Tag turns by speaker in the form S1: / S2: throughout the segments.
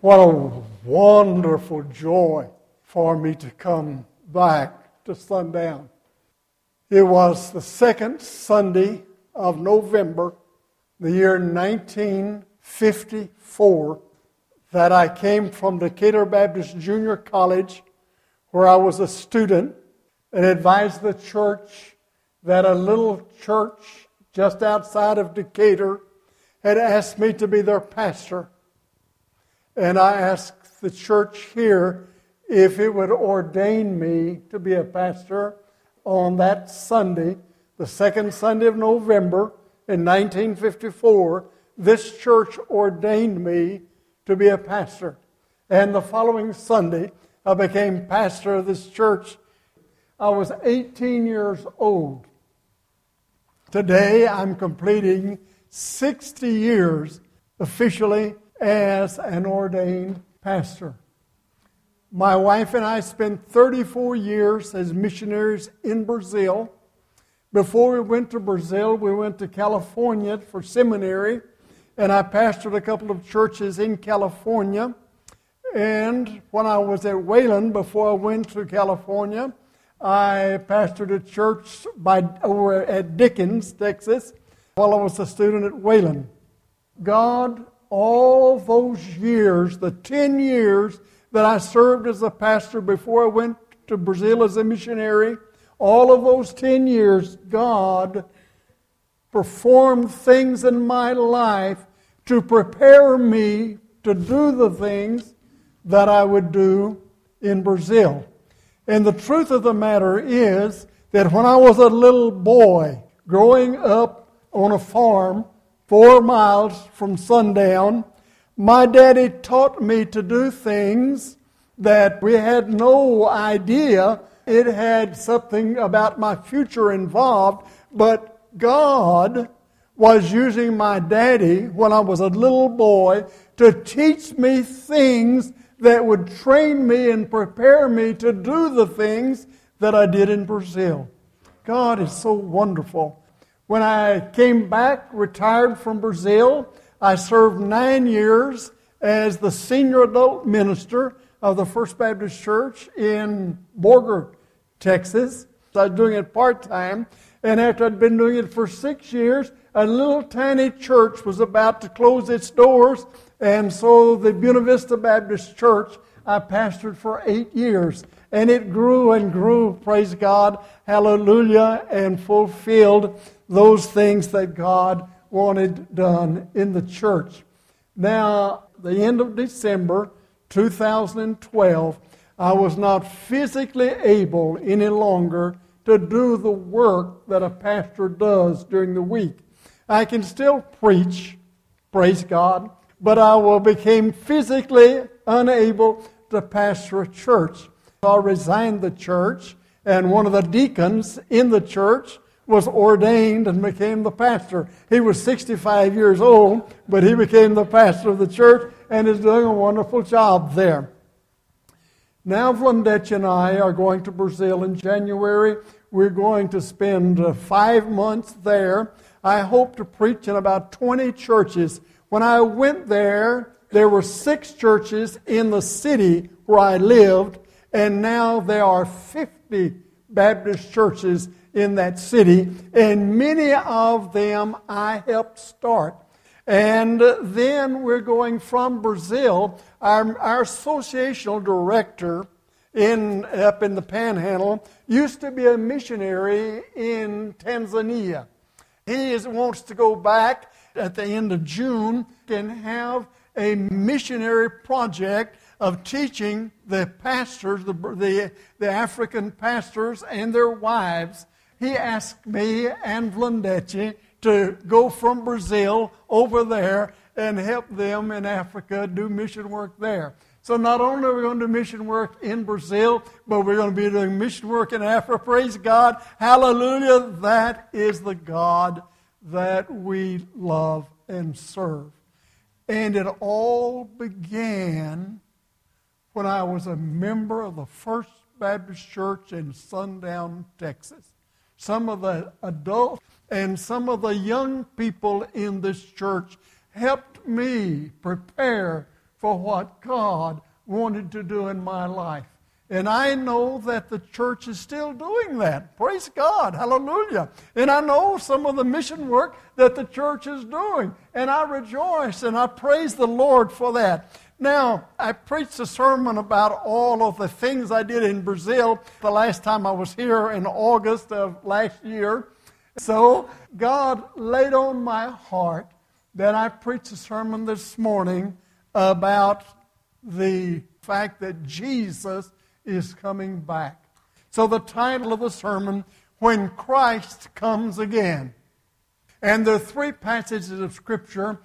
S1: What a wonderful joy for me to come back to sundown. It was the second Sunday of November, the year 1954, that I came from Decatur Baptist Junior College, where I was a student, and advised the church that a little church just outside of Decatur had asked me to be their pastor. And I asked the church here if it would ordain me to be a pastor on that Sunday, the second Sunday of November in 1954. This church ordained me to be a pastor. And the following Sunday, I became pastor of this church. I was 18 years old. Today, I'm completing 60 years officially as an ordained pastor. My wife and I spent 34 years as missionaries in Brazil. Before we went to Brazil, we went to California for seminary, and I pastored a couple of churches in California. And when I was at Wayland, before I went to California, I pastored a church by, over at Dickens, Texas, while I was a student at Wayland. God all those years, the 10 years that I served as a pastor before I went to Brazil as a missionary, all of those 10 years, God performed things in my life to prepare me to do the things that I would do in Brazil. And the truth of the matter is that when I was a little boy growing up on a farm, four miles from sundown, my daddy taught me to do things that we had no idea it had something about my future involved, but God was using my daddy when I was a little boy to teach me things that would train me and prepare me to do the things that I did in Brazil. God is so wonderful. When I came back, retired from Brazil, I served nine years as the senior adult minister of the First Baptist Church in Borger, Texas. I was doing it part time. And after I'd been doing it for six years, a little tiny church was about to close its doors. And so the Buena Vista Baptist Church, I pastored for eight years. And it grew and grew, praise God, hallelujah, and fulfilled those things that God wanted done in the church. Now, the end of December 2012, I was not physically able any longer to do the work that a pastor does during the week. I can still preach, praise God, but I became physically unable to pastor a church. I resigned the church, and one of the deacons in the church was ordained and became the pastor. He was 65 years old, but he became the pastor of the church and is doing a wonderful job there. Now, Vlandetch and I are going to Brazil in January. We're going to spend uh, five months there. I hope to preach in about 20 churches. When I went there, there were six churches in the city where I lived, and now there are 50 Baptist churches in that city, and many of them I helped start. And then we're going from Brazil. Our, our associational director in, up in the panhandle used to be a missionary in Tanzania. He is, wants to go back at the end of June and have a missionary project of teaching the pastors, the, the, the African pastors and their wives he asked me and Vlandetchi to go from Brazil over there and help them in Africa do mission work there. So not only are we going to do mission work in Brazil, but we're going to be doing mission work in Africa. Praise God. Hallelujah. That is the God that we love and serve. And it all began when I was a member of the First Baptist Church in Sundown, Texas some of the adults and some of the young people in this church helped me prepare for what God wanted to do in my life. And I know that the church is still doing that. Praise God. Hallelujah. And I know some of the mission work that the church is doing. And I rejoice and I praise the Lord for that. Now, I preached a sermon about all of the things I did in Brazil the last time I was here in August of last year. So, God laid on my heart that I preach a sermon this morning about the fact that Jesus is coming back. So, the title of the sermon, When Christ Comes Again. And there are three passages of Scripture.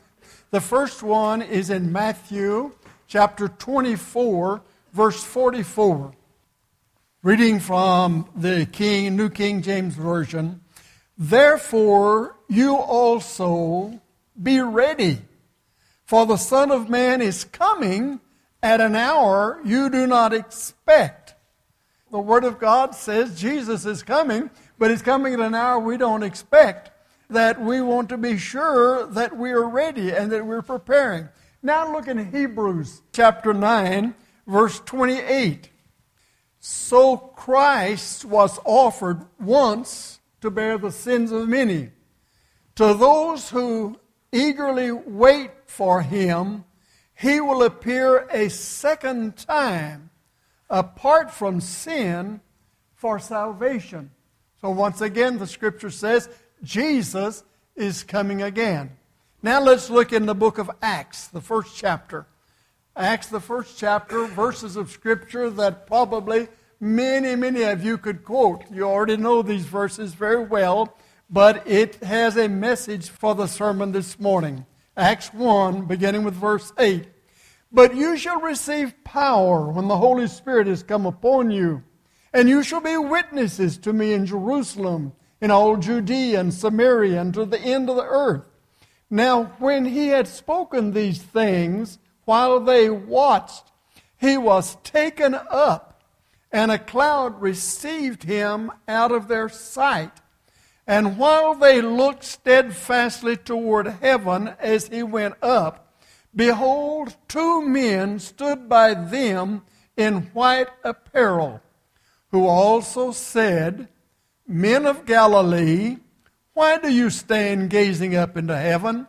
S1: The first one is in Matthew chapter 24, verse 44. Reading from the King, New King James Version. Therefore, you also be ready, for the Son of Man is coming at an hour you do not expect. The Word of God says Jesus is coming, but He's coming at an hour we don't expect, that we want to be sure that we are ready and that we're preparing. Now look in Hebrews chapter 9, verse 28. So Christ was offered once to bear the sins of many. To those who eagerly wait for him, he will appear a second time apart from sin for salvation. So, once again, the scripture says Jesus is coming again. Now, let's look in the book of Acts, the first chapter. Acts, the first chapter, verses of scripture that probably many, many of you could quote. You already know these verses very well, but it has a message for the sermon this morning. Acts 1, beginning with verse 8. But you shall receive power when the Holy Spirit has come upon you, and you shall be witnesses to me in Jerusalem, in all Judea and Samaria, and to the end of the earth. Now, when he had spoken these things, while they watched, he was taken up, and a cloud received him out of their sight. And while they looked steadfastly toward heaven as he went up, Behold, two men stood by them in white apparel, who also said, Men of Galilee, why do you stand gazing up into heaven?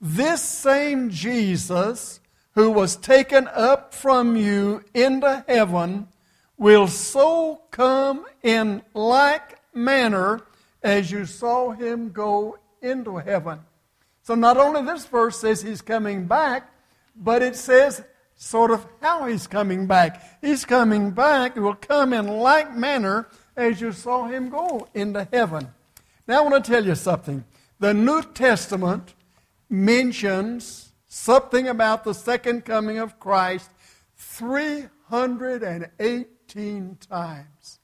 S1: This same Jesus, who was taken up from you into heaven, will so come in like manner as you saw him go into heaven. So not only this verse says he's coming back, but it says sort of how he's coming back. He's coming back, he will come in like manner as you saw him go into heaven. Now I want to tell you something. The New Testament mentions something about the second coming of Christ 318 times.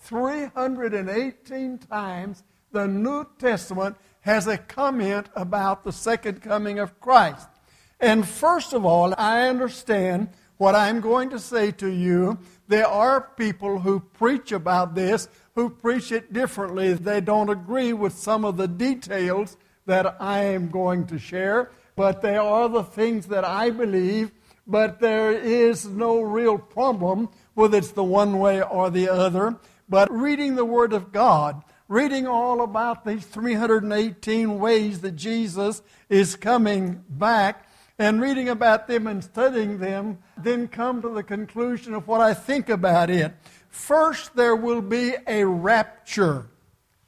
S1: 318 times the New Testament has a comment about the second coming of Christ. And first of all, I understand what I'm going to say to you. There are people who preach about this who preach it differently. They don't agree with some of the details that I am going to share, but they are the things that I believe. But there is no real problem whether it's the one way or the other. But reading the Word of God, reading all about these 318 ways that Jesus is coming back and reading about them and studying them, then come to the conclusion of what I think about it. First, there will be a rapture,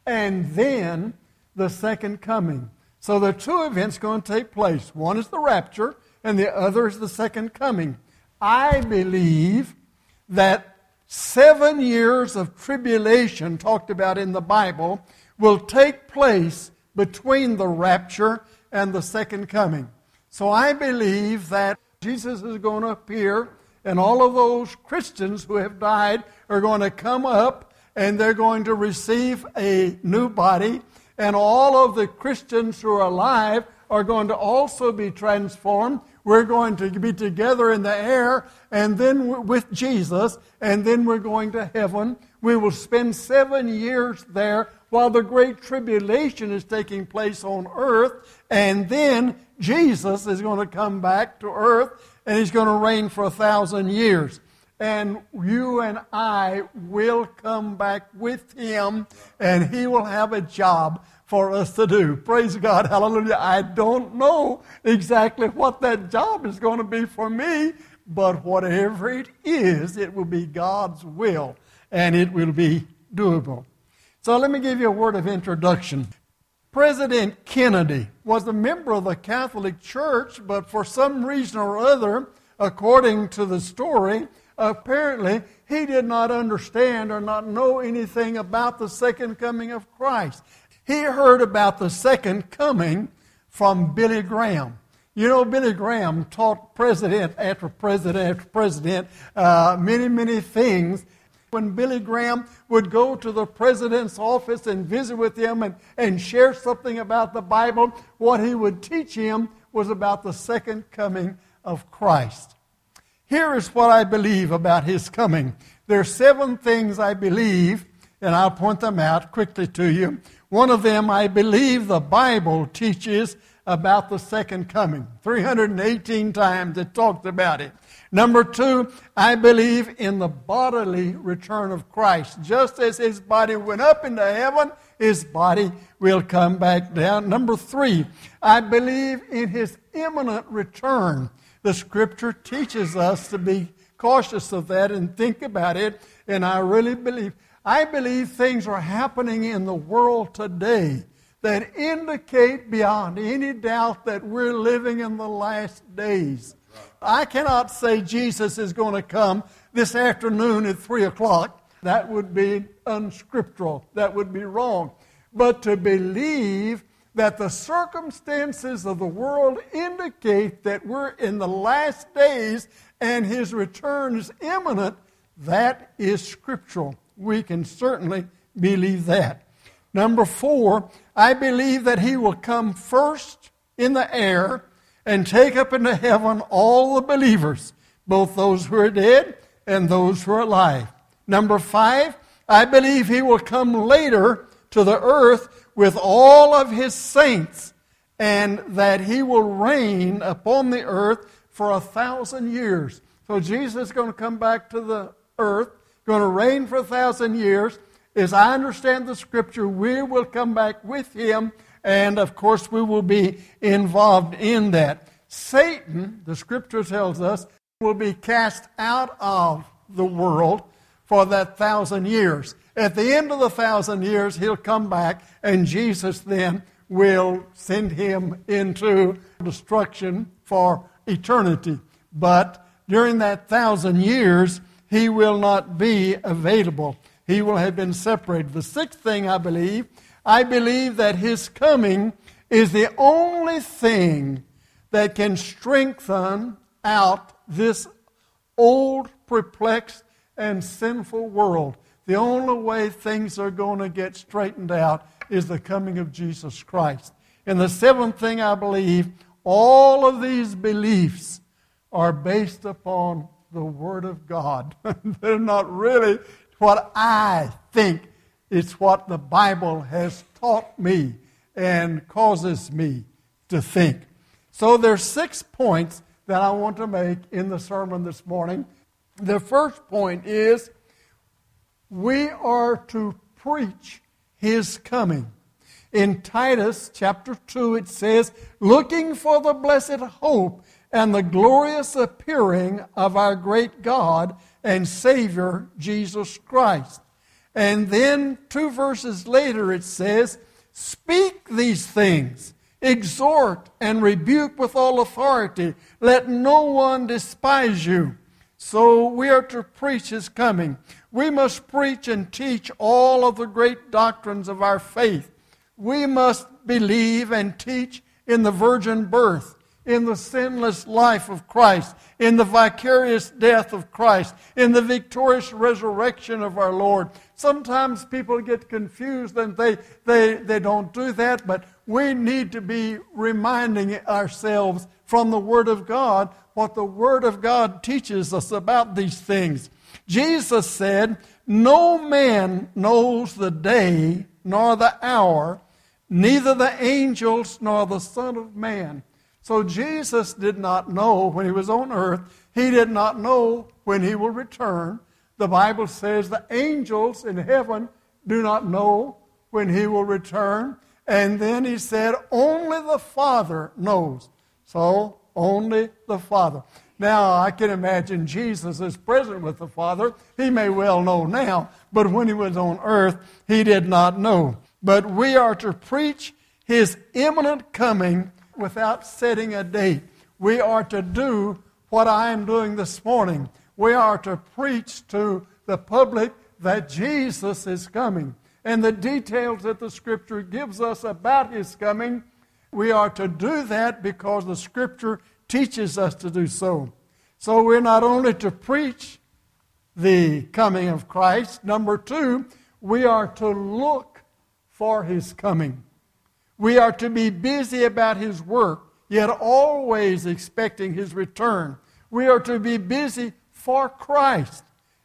S1: and then the second coming. So the two events going to take place. One is the rapture, and the other is the second coming. I believe that seven years of tribulation talked about in the Bible will take place between the rapture and the second coming. So I believe that Jesus is going to appear, and all of those Christians who have died are going to come up and they're going to receive a new body, and all of the Christians who are alive are going to also be transformed we're going to be together in the air and then with Jesus, and then we're going to heaven. We will spend seven years there while the great tribulation is taking place on earth, and then Jesus is going to come back to earth and he's going to reign for a thousand years. And you and I will come back with him, and he will have a job for us to do. Praise God. Hallelujah. I don't know exactly what that job is going to be for me, but whatever it is, it will be God's will and it will be doable. So let me give you a word of introduction. President Kennedy was a member of the Catholic Church, but for some reason or other, according to the story, apparently he did not understand or not know anything about the second coming of Christ. He heard about the second coming from Billy Graham. You know, Billy Graham taught president after president after president uh, many, many things when Billy Graham would go to the president's office and visit with him and, and share something about the Bible, what he would teach him was about the second coming of Christ. Here is what I believe about his coming. There are seven things I believe, and I'll point them out quickly to you. One of them, I believe the Bible teaches about the second coming. 318 times it talks about it. Number two, I believe in the bodily return of Christ. Just as his body went up into heaven, his body will come back down. Number three, I believe in his imminent return. The scripture teaches us to be cautious of that and think about it, and I really believe. I believe things are happening in the world today that indicate beyond any doubt that we're living in the last days. I cannot say Jesus is going to come this afternoon at 3 o'clock. That would be unscriptural. That would be wrong. But to believe that the circumstances of the world indicate that we're in the last days and his return is imminent, that is scriptural. We can certainly believe that. Number four, I believe that he will come first in the air and take up into heaven all the believers, both those who are dead and those who are alive. Number five, I believe he will come later to the earth with all of his saints, and that he will reign upon the earth for a thousand years. So Jesus is going to come back to the earth, going to reign for a thousand years. As I understand the scripture, we will come back with him and of course, we will be involved in that. Satan, the scripture tells us, will be cast out of the world for that thousand years. At the end of the thousand years, he'll come back, and Jesus then will send him into destruction for eternity. But during that thousand years, he will not be available. He will have been separated. The sixth thing I believe I believe that His coming is the only thing that can strengthen out this old, perplexed, and sinful world. The only way things are going to get straightened out is the coming of Jesus Christ. And the seventh thing I believe, all of these beliefs are based upon the Word of God. They're not really what I think it's what the Bible has taught me and causes me to think. So there's six points that I want to make in the sermon this morning. The first point is we are to preach his coming. In Titus chapter 2, it says, Looking for the blessed hope and the glorious appearing of our great God and Savior, Jesus Christ and then two verses later it says, Speak these things, exhort and rebuke with all authority. Let no one despise you. So we are to preach his coming. We must preach and teach all of the great doctrines of our faith. We must believe and teach in the virgin birth, in the sinless life of Christ, in the vicarious death of Christ, in the victorious resurrection of our Lord. Sometimes people get confused and they, they, they don't do that, but we need to be reminding ourselves from the Word of God what the Word of God teaches us about these things. Jesus said, No man knows the day nor the hour, neither the angels nor the Son of Man so Jesus did not know when he was on earth, he did not know when he will return. The Bible says the angels in heaven do not know when he will return. And then he said, only the Father knows. So, only the Father. Now, I can imagine Jesus is present with the Father. He may well know now, but when he was on earth, he did not know. But we are to preach his imminent coming without setting a date. We are to do what I am doing this morning. We are to preach to the public that Jesus is coming. And the details that the Scripture gives us about His coming, we are to do that because the Scripture teaches us to do so. So we're not only to preach the coming of Christ, number two, we are to look for His coming. We are to be busy about His work, yet always expecting His return. We are to be busy for Christ,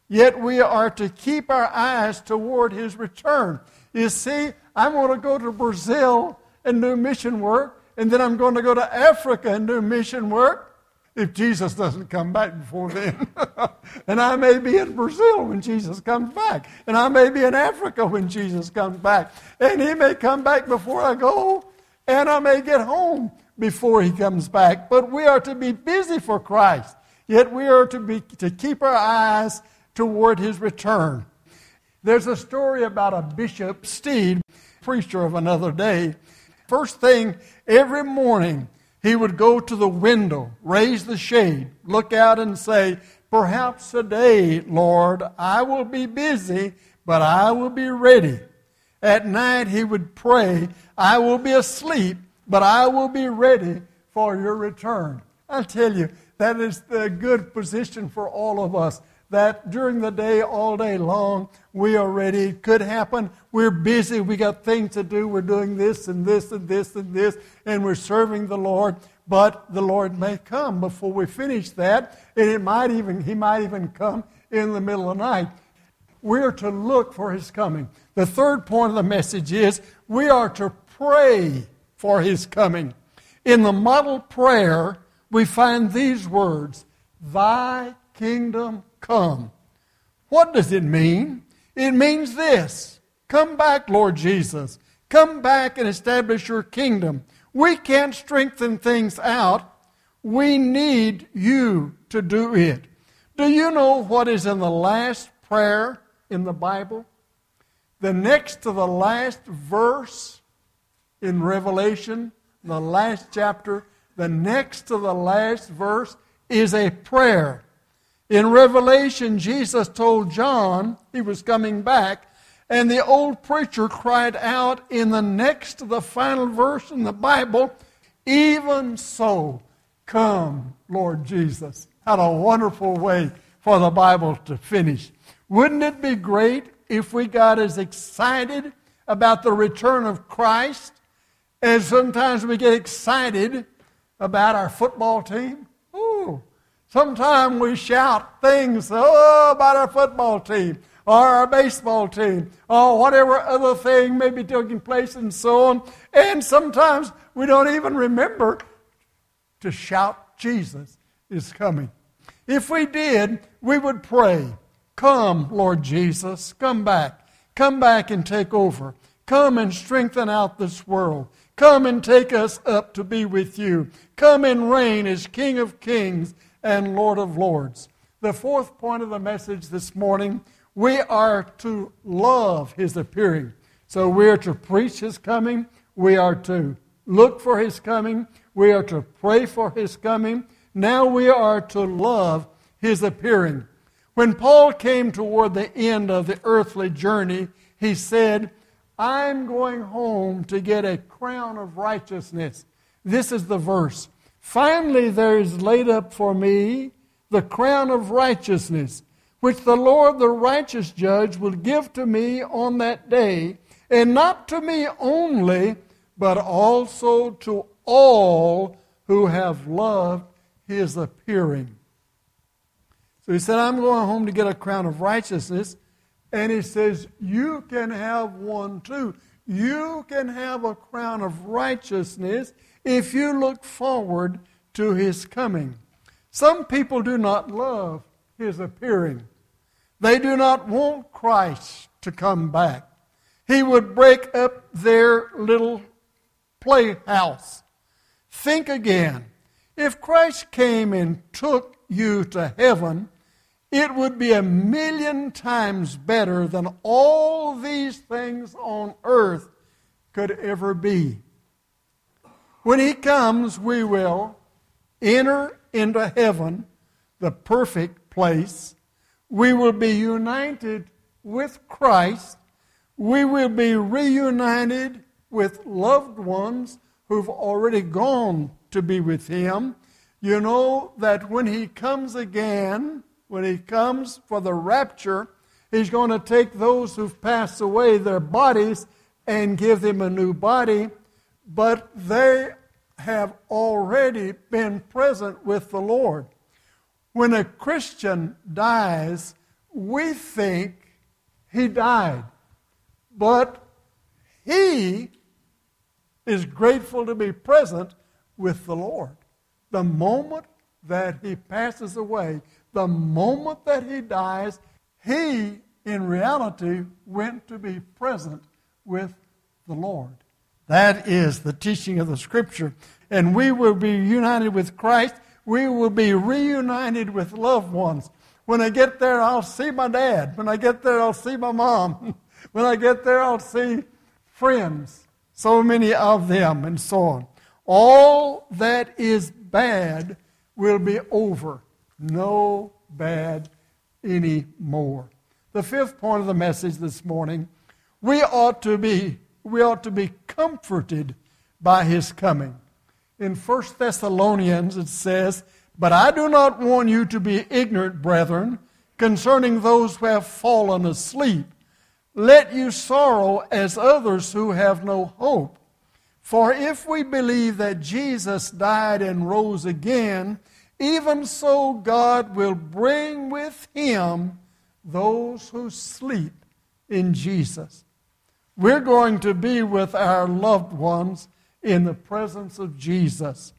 S1: yet we are to keep our eyes toward His return. You see, I'm going to go to Brazil and do mission work, and then I'm going to go to Africa and do mission work if Jesus doesn't come back before then. and I may be in Brazil when Jesus comes back. And I may be in Africa when Jesus comes back. And he may come back before I go. And I may get home before he comes back. But we are to be busy for Christ. Yet we are to, be, to keep our eyes toward his return. There's a story about a Bishop Steed, preacher of another day. First thing, every morning, he would go to the window, raise the shade, look out and say, Perhaps today, Lord, I will be busy, but I will be ready. At night, he would pray, I will be asleep, but I will be ready for your return. I tell you, that is the good position for all of us that during the day, all day long, we are ready. It could happen. We're busy. We got things to do. We're doing this and this and this and this, and we're serving the Lord. But the Lord may come before we finish that, and it might even He might even come in the middle of the night. We're to look for His coming. The third point of the message is we are to pray for His coming. In the model prayer, we find these words Thy kingdom come. What does it mean? It means this Come back, Lord Jesus. Come back and establish your kingdom. We can't strengthen things out. We need you to do it. Do you know what is in the last prayer in the Bible? The next to the last verse in Revelation, the last chapter, the next to the last verse is a prayer. In Revelation, Jesus told John he was coming back, and the old preacher cried out in the next the final verse in the Bible, Even so, come, Lord Jesus. Had a wonderful way for the Bible to finish. Wouldn't it be great if we got as excited about the return of Christ as sometimes we get excited about our football team? Sometimes we shout things oh, about our football team or our baseball team or whatever other thing may be taking place and so on. And sometimes we don't even remember to shout, Jesus is coming. If we did, we would pray, Come, Lord Jesus, come back. Come back and take over. Come and strengthen out this world. Come and take us up to be with you. Come and reign as King of kings and Lord of Lords. The fourth point of the message this morning we are to love his appearing. So we are to preach his coming, we are to look for his coming, we are to pray for his coming. Now we are to love his appearing. When Paul came toward the end of the earthly journey, he said, I'm going home to get a crown of righteousness. This is the verse Finally, there is laid up for me the crown of righteousness, which the Lord, the righteous judge, will give to me on that day, and not to me only, but also to all who have loved his appearing. So he said, I'm going home to get a crown of righteousness. And he says, You can have one too. You can have a crown of righteousness if you look forward to his coming. Some people do not love his appearing. They do not want Christ to come back. He would break up their little playhouse. Think again. If Christ came and took you to heaven, it would be a million times better than all these things on earth could ever be. When He comes, we will enter into heaven, the perfect place. We will be united with Christ. We will be reunited with loved ones who've already gone to be with Him. You know that when He comes again, when He comes for the rapture, He's going to take those who've passed away, their bodies, and give them a new body. But they have already been present with the Lord. When a Christian dies, we think he died. But he is grateful to be present with the Lord. The moment that he passes away, the moment that he dies, he, in reality, went to be present with the Lord. That is the teaching of the Scripture. And we will be united with Christ. We will be reunited with loved ones. When I get there, I'll see my dad. When I get there, I'll see my mom. when I get there, I'll see friends, so many of them, and so on. All that is bad will be over. No bad anymore. The fifth point of the message this morning we ought to be we ought to be comforted by his coming. In 1 Thessalonians, it says, But I do not want you to be ignorant, brethren, concerning those who have fallen asleep. Let you sorrow as others who have no hope. For if we believe that Jesus died and rose again, even so God will bring with him those who sleep in Jesus. We're going to be with our loved ones in the presence of Jesus.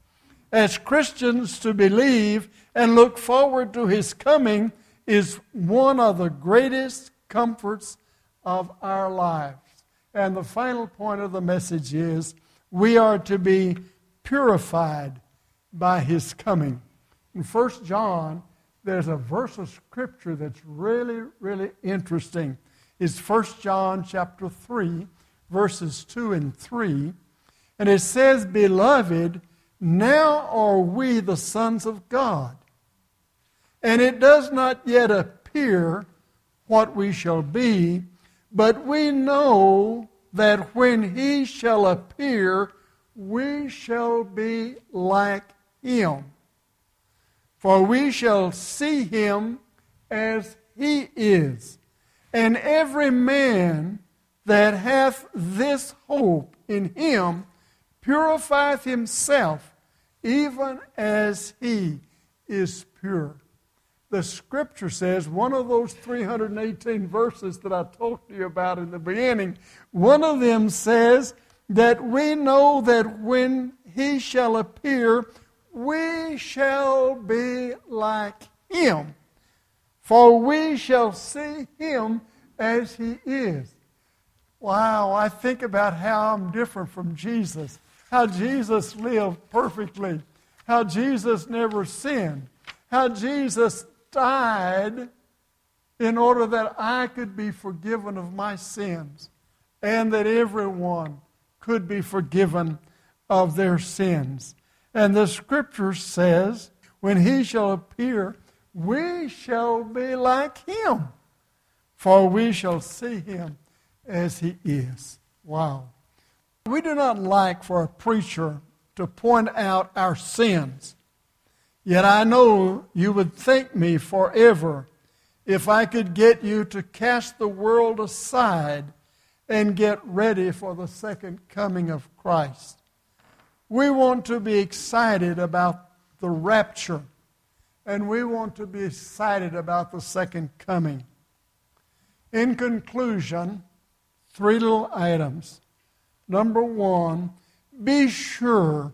S1: As Christians, to believe and look forward to his coming is one of the greatest comforts of our lives. And the final point of the message is we are to be purified by his coming. In 1 John, there's a verse of scripture that's really, really interesting is 1 John chapter 3, verses 2 and 3. And it says, Beloved, now are we the sons of God. And it does not yet appear what we shall be, but we know that when he shall appear, we shall be like him. For we shall see him as he is. And every man that hath this hope in him purifieth himself, even as he is pure. The scripture says, one of those 318 verses that I talked to you about in the beginning, one of them says that we know that when he shall appear, we shall be like him for we shall see him as he is. Wow, I think about how I'm different from Jesus, how Jesus lived perfectly, how Jesus never sinned, how Jesus died in order that I could be forgiven of my sins and that everyone could be forgiven of their sins. And the scripture says, when he shall appear, we shall be like him, for we shall see him as he is. Wow. We do not like for a preacher to point out our sins. Yet I know you would thank me forever if I could get you to cast the world aside and get ready for the second coming of Christ. We want to be excited about the rapture, and we want to be excited about the second coming. In conclusion, three little items. Number one, be sure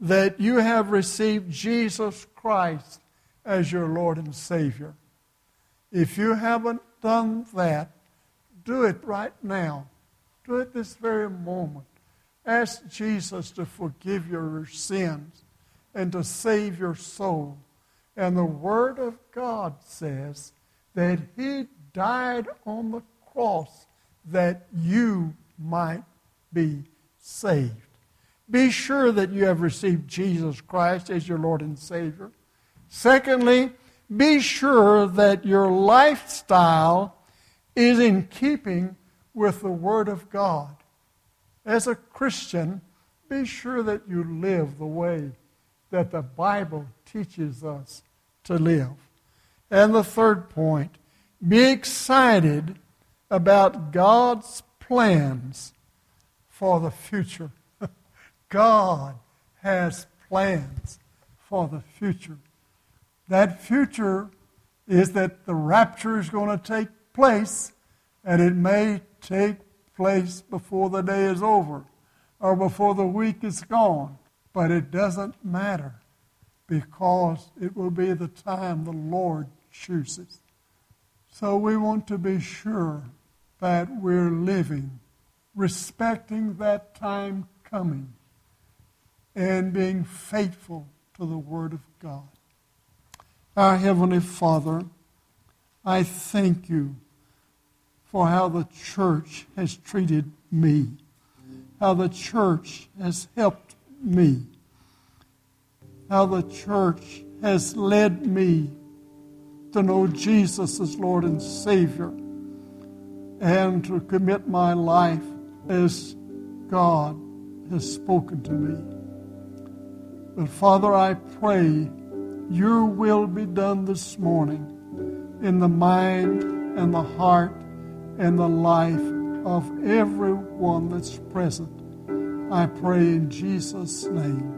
S1: that you have received Jesus Christ as your Lord and Savior. If you haven't done that, do it right now. Do it this very moment. Ask Jesus to forgive your sins and to save your soul. And the Word of God says that He died on the cross that you might be saved. Be sure that you have received Jesus Christ as your Lord and Savior. Secondly, be sure that your lifestyle is in keeping with the Word of God. As a Christian, be sure that you live the way that the Bible teaches us to live. And the third point, be excited about God's plans for the future. God has plans for the future. That future is that the rapture is going to take place, and it may take place before the day is over or before the week is gone. But it doesn't matter because it will be the time the Lord chooses. So we want to be sure that we're living, respecting that time coming, and being faithful to the Word of God. Our Heavenly Father, I thank you for how the church has treated me, how the church has helped me, how the church has led me to know Jesus as Lord and Savior and to commit my life as God has spoken to me. But Father, I pray your will be done this morning in the mind and the heart and the life of everyone that's present. I pray in Jesus' name.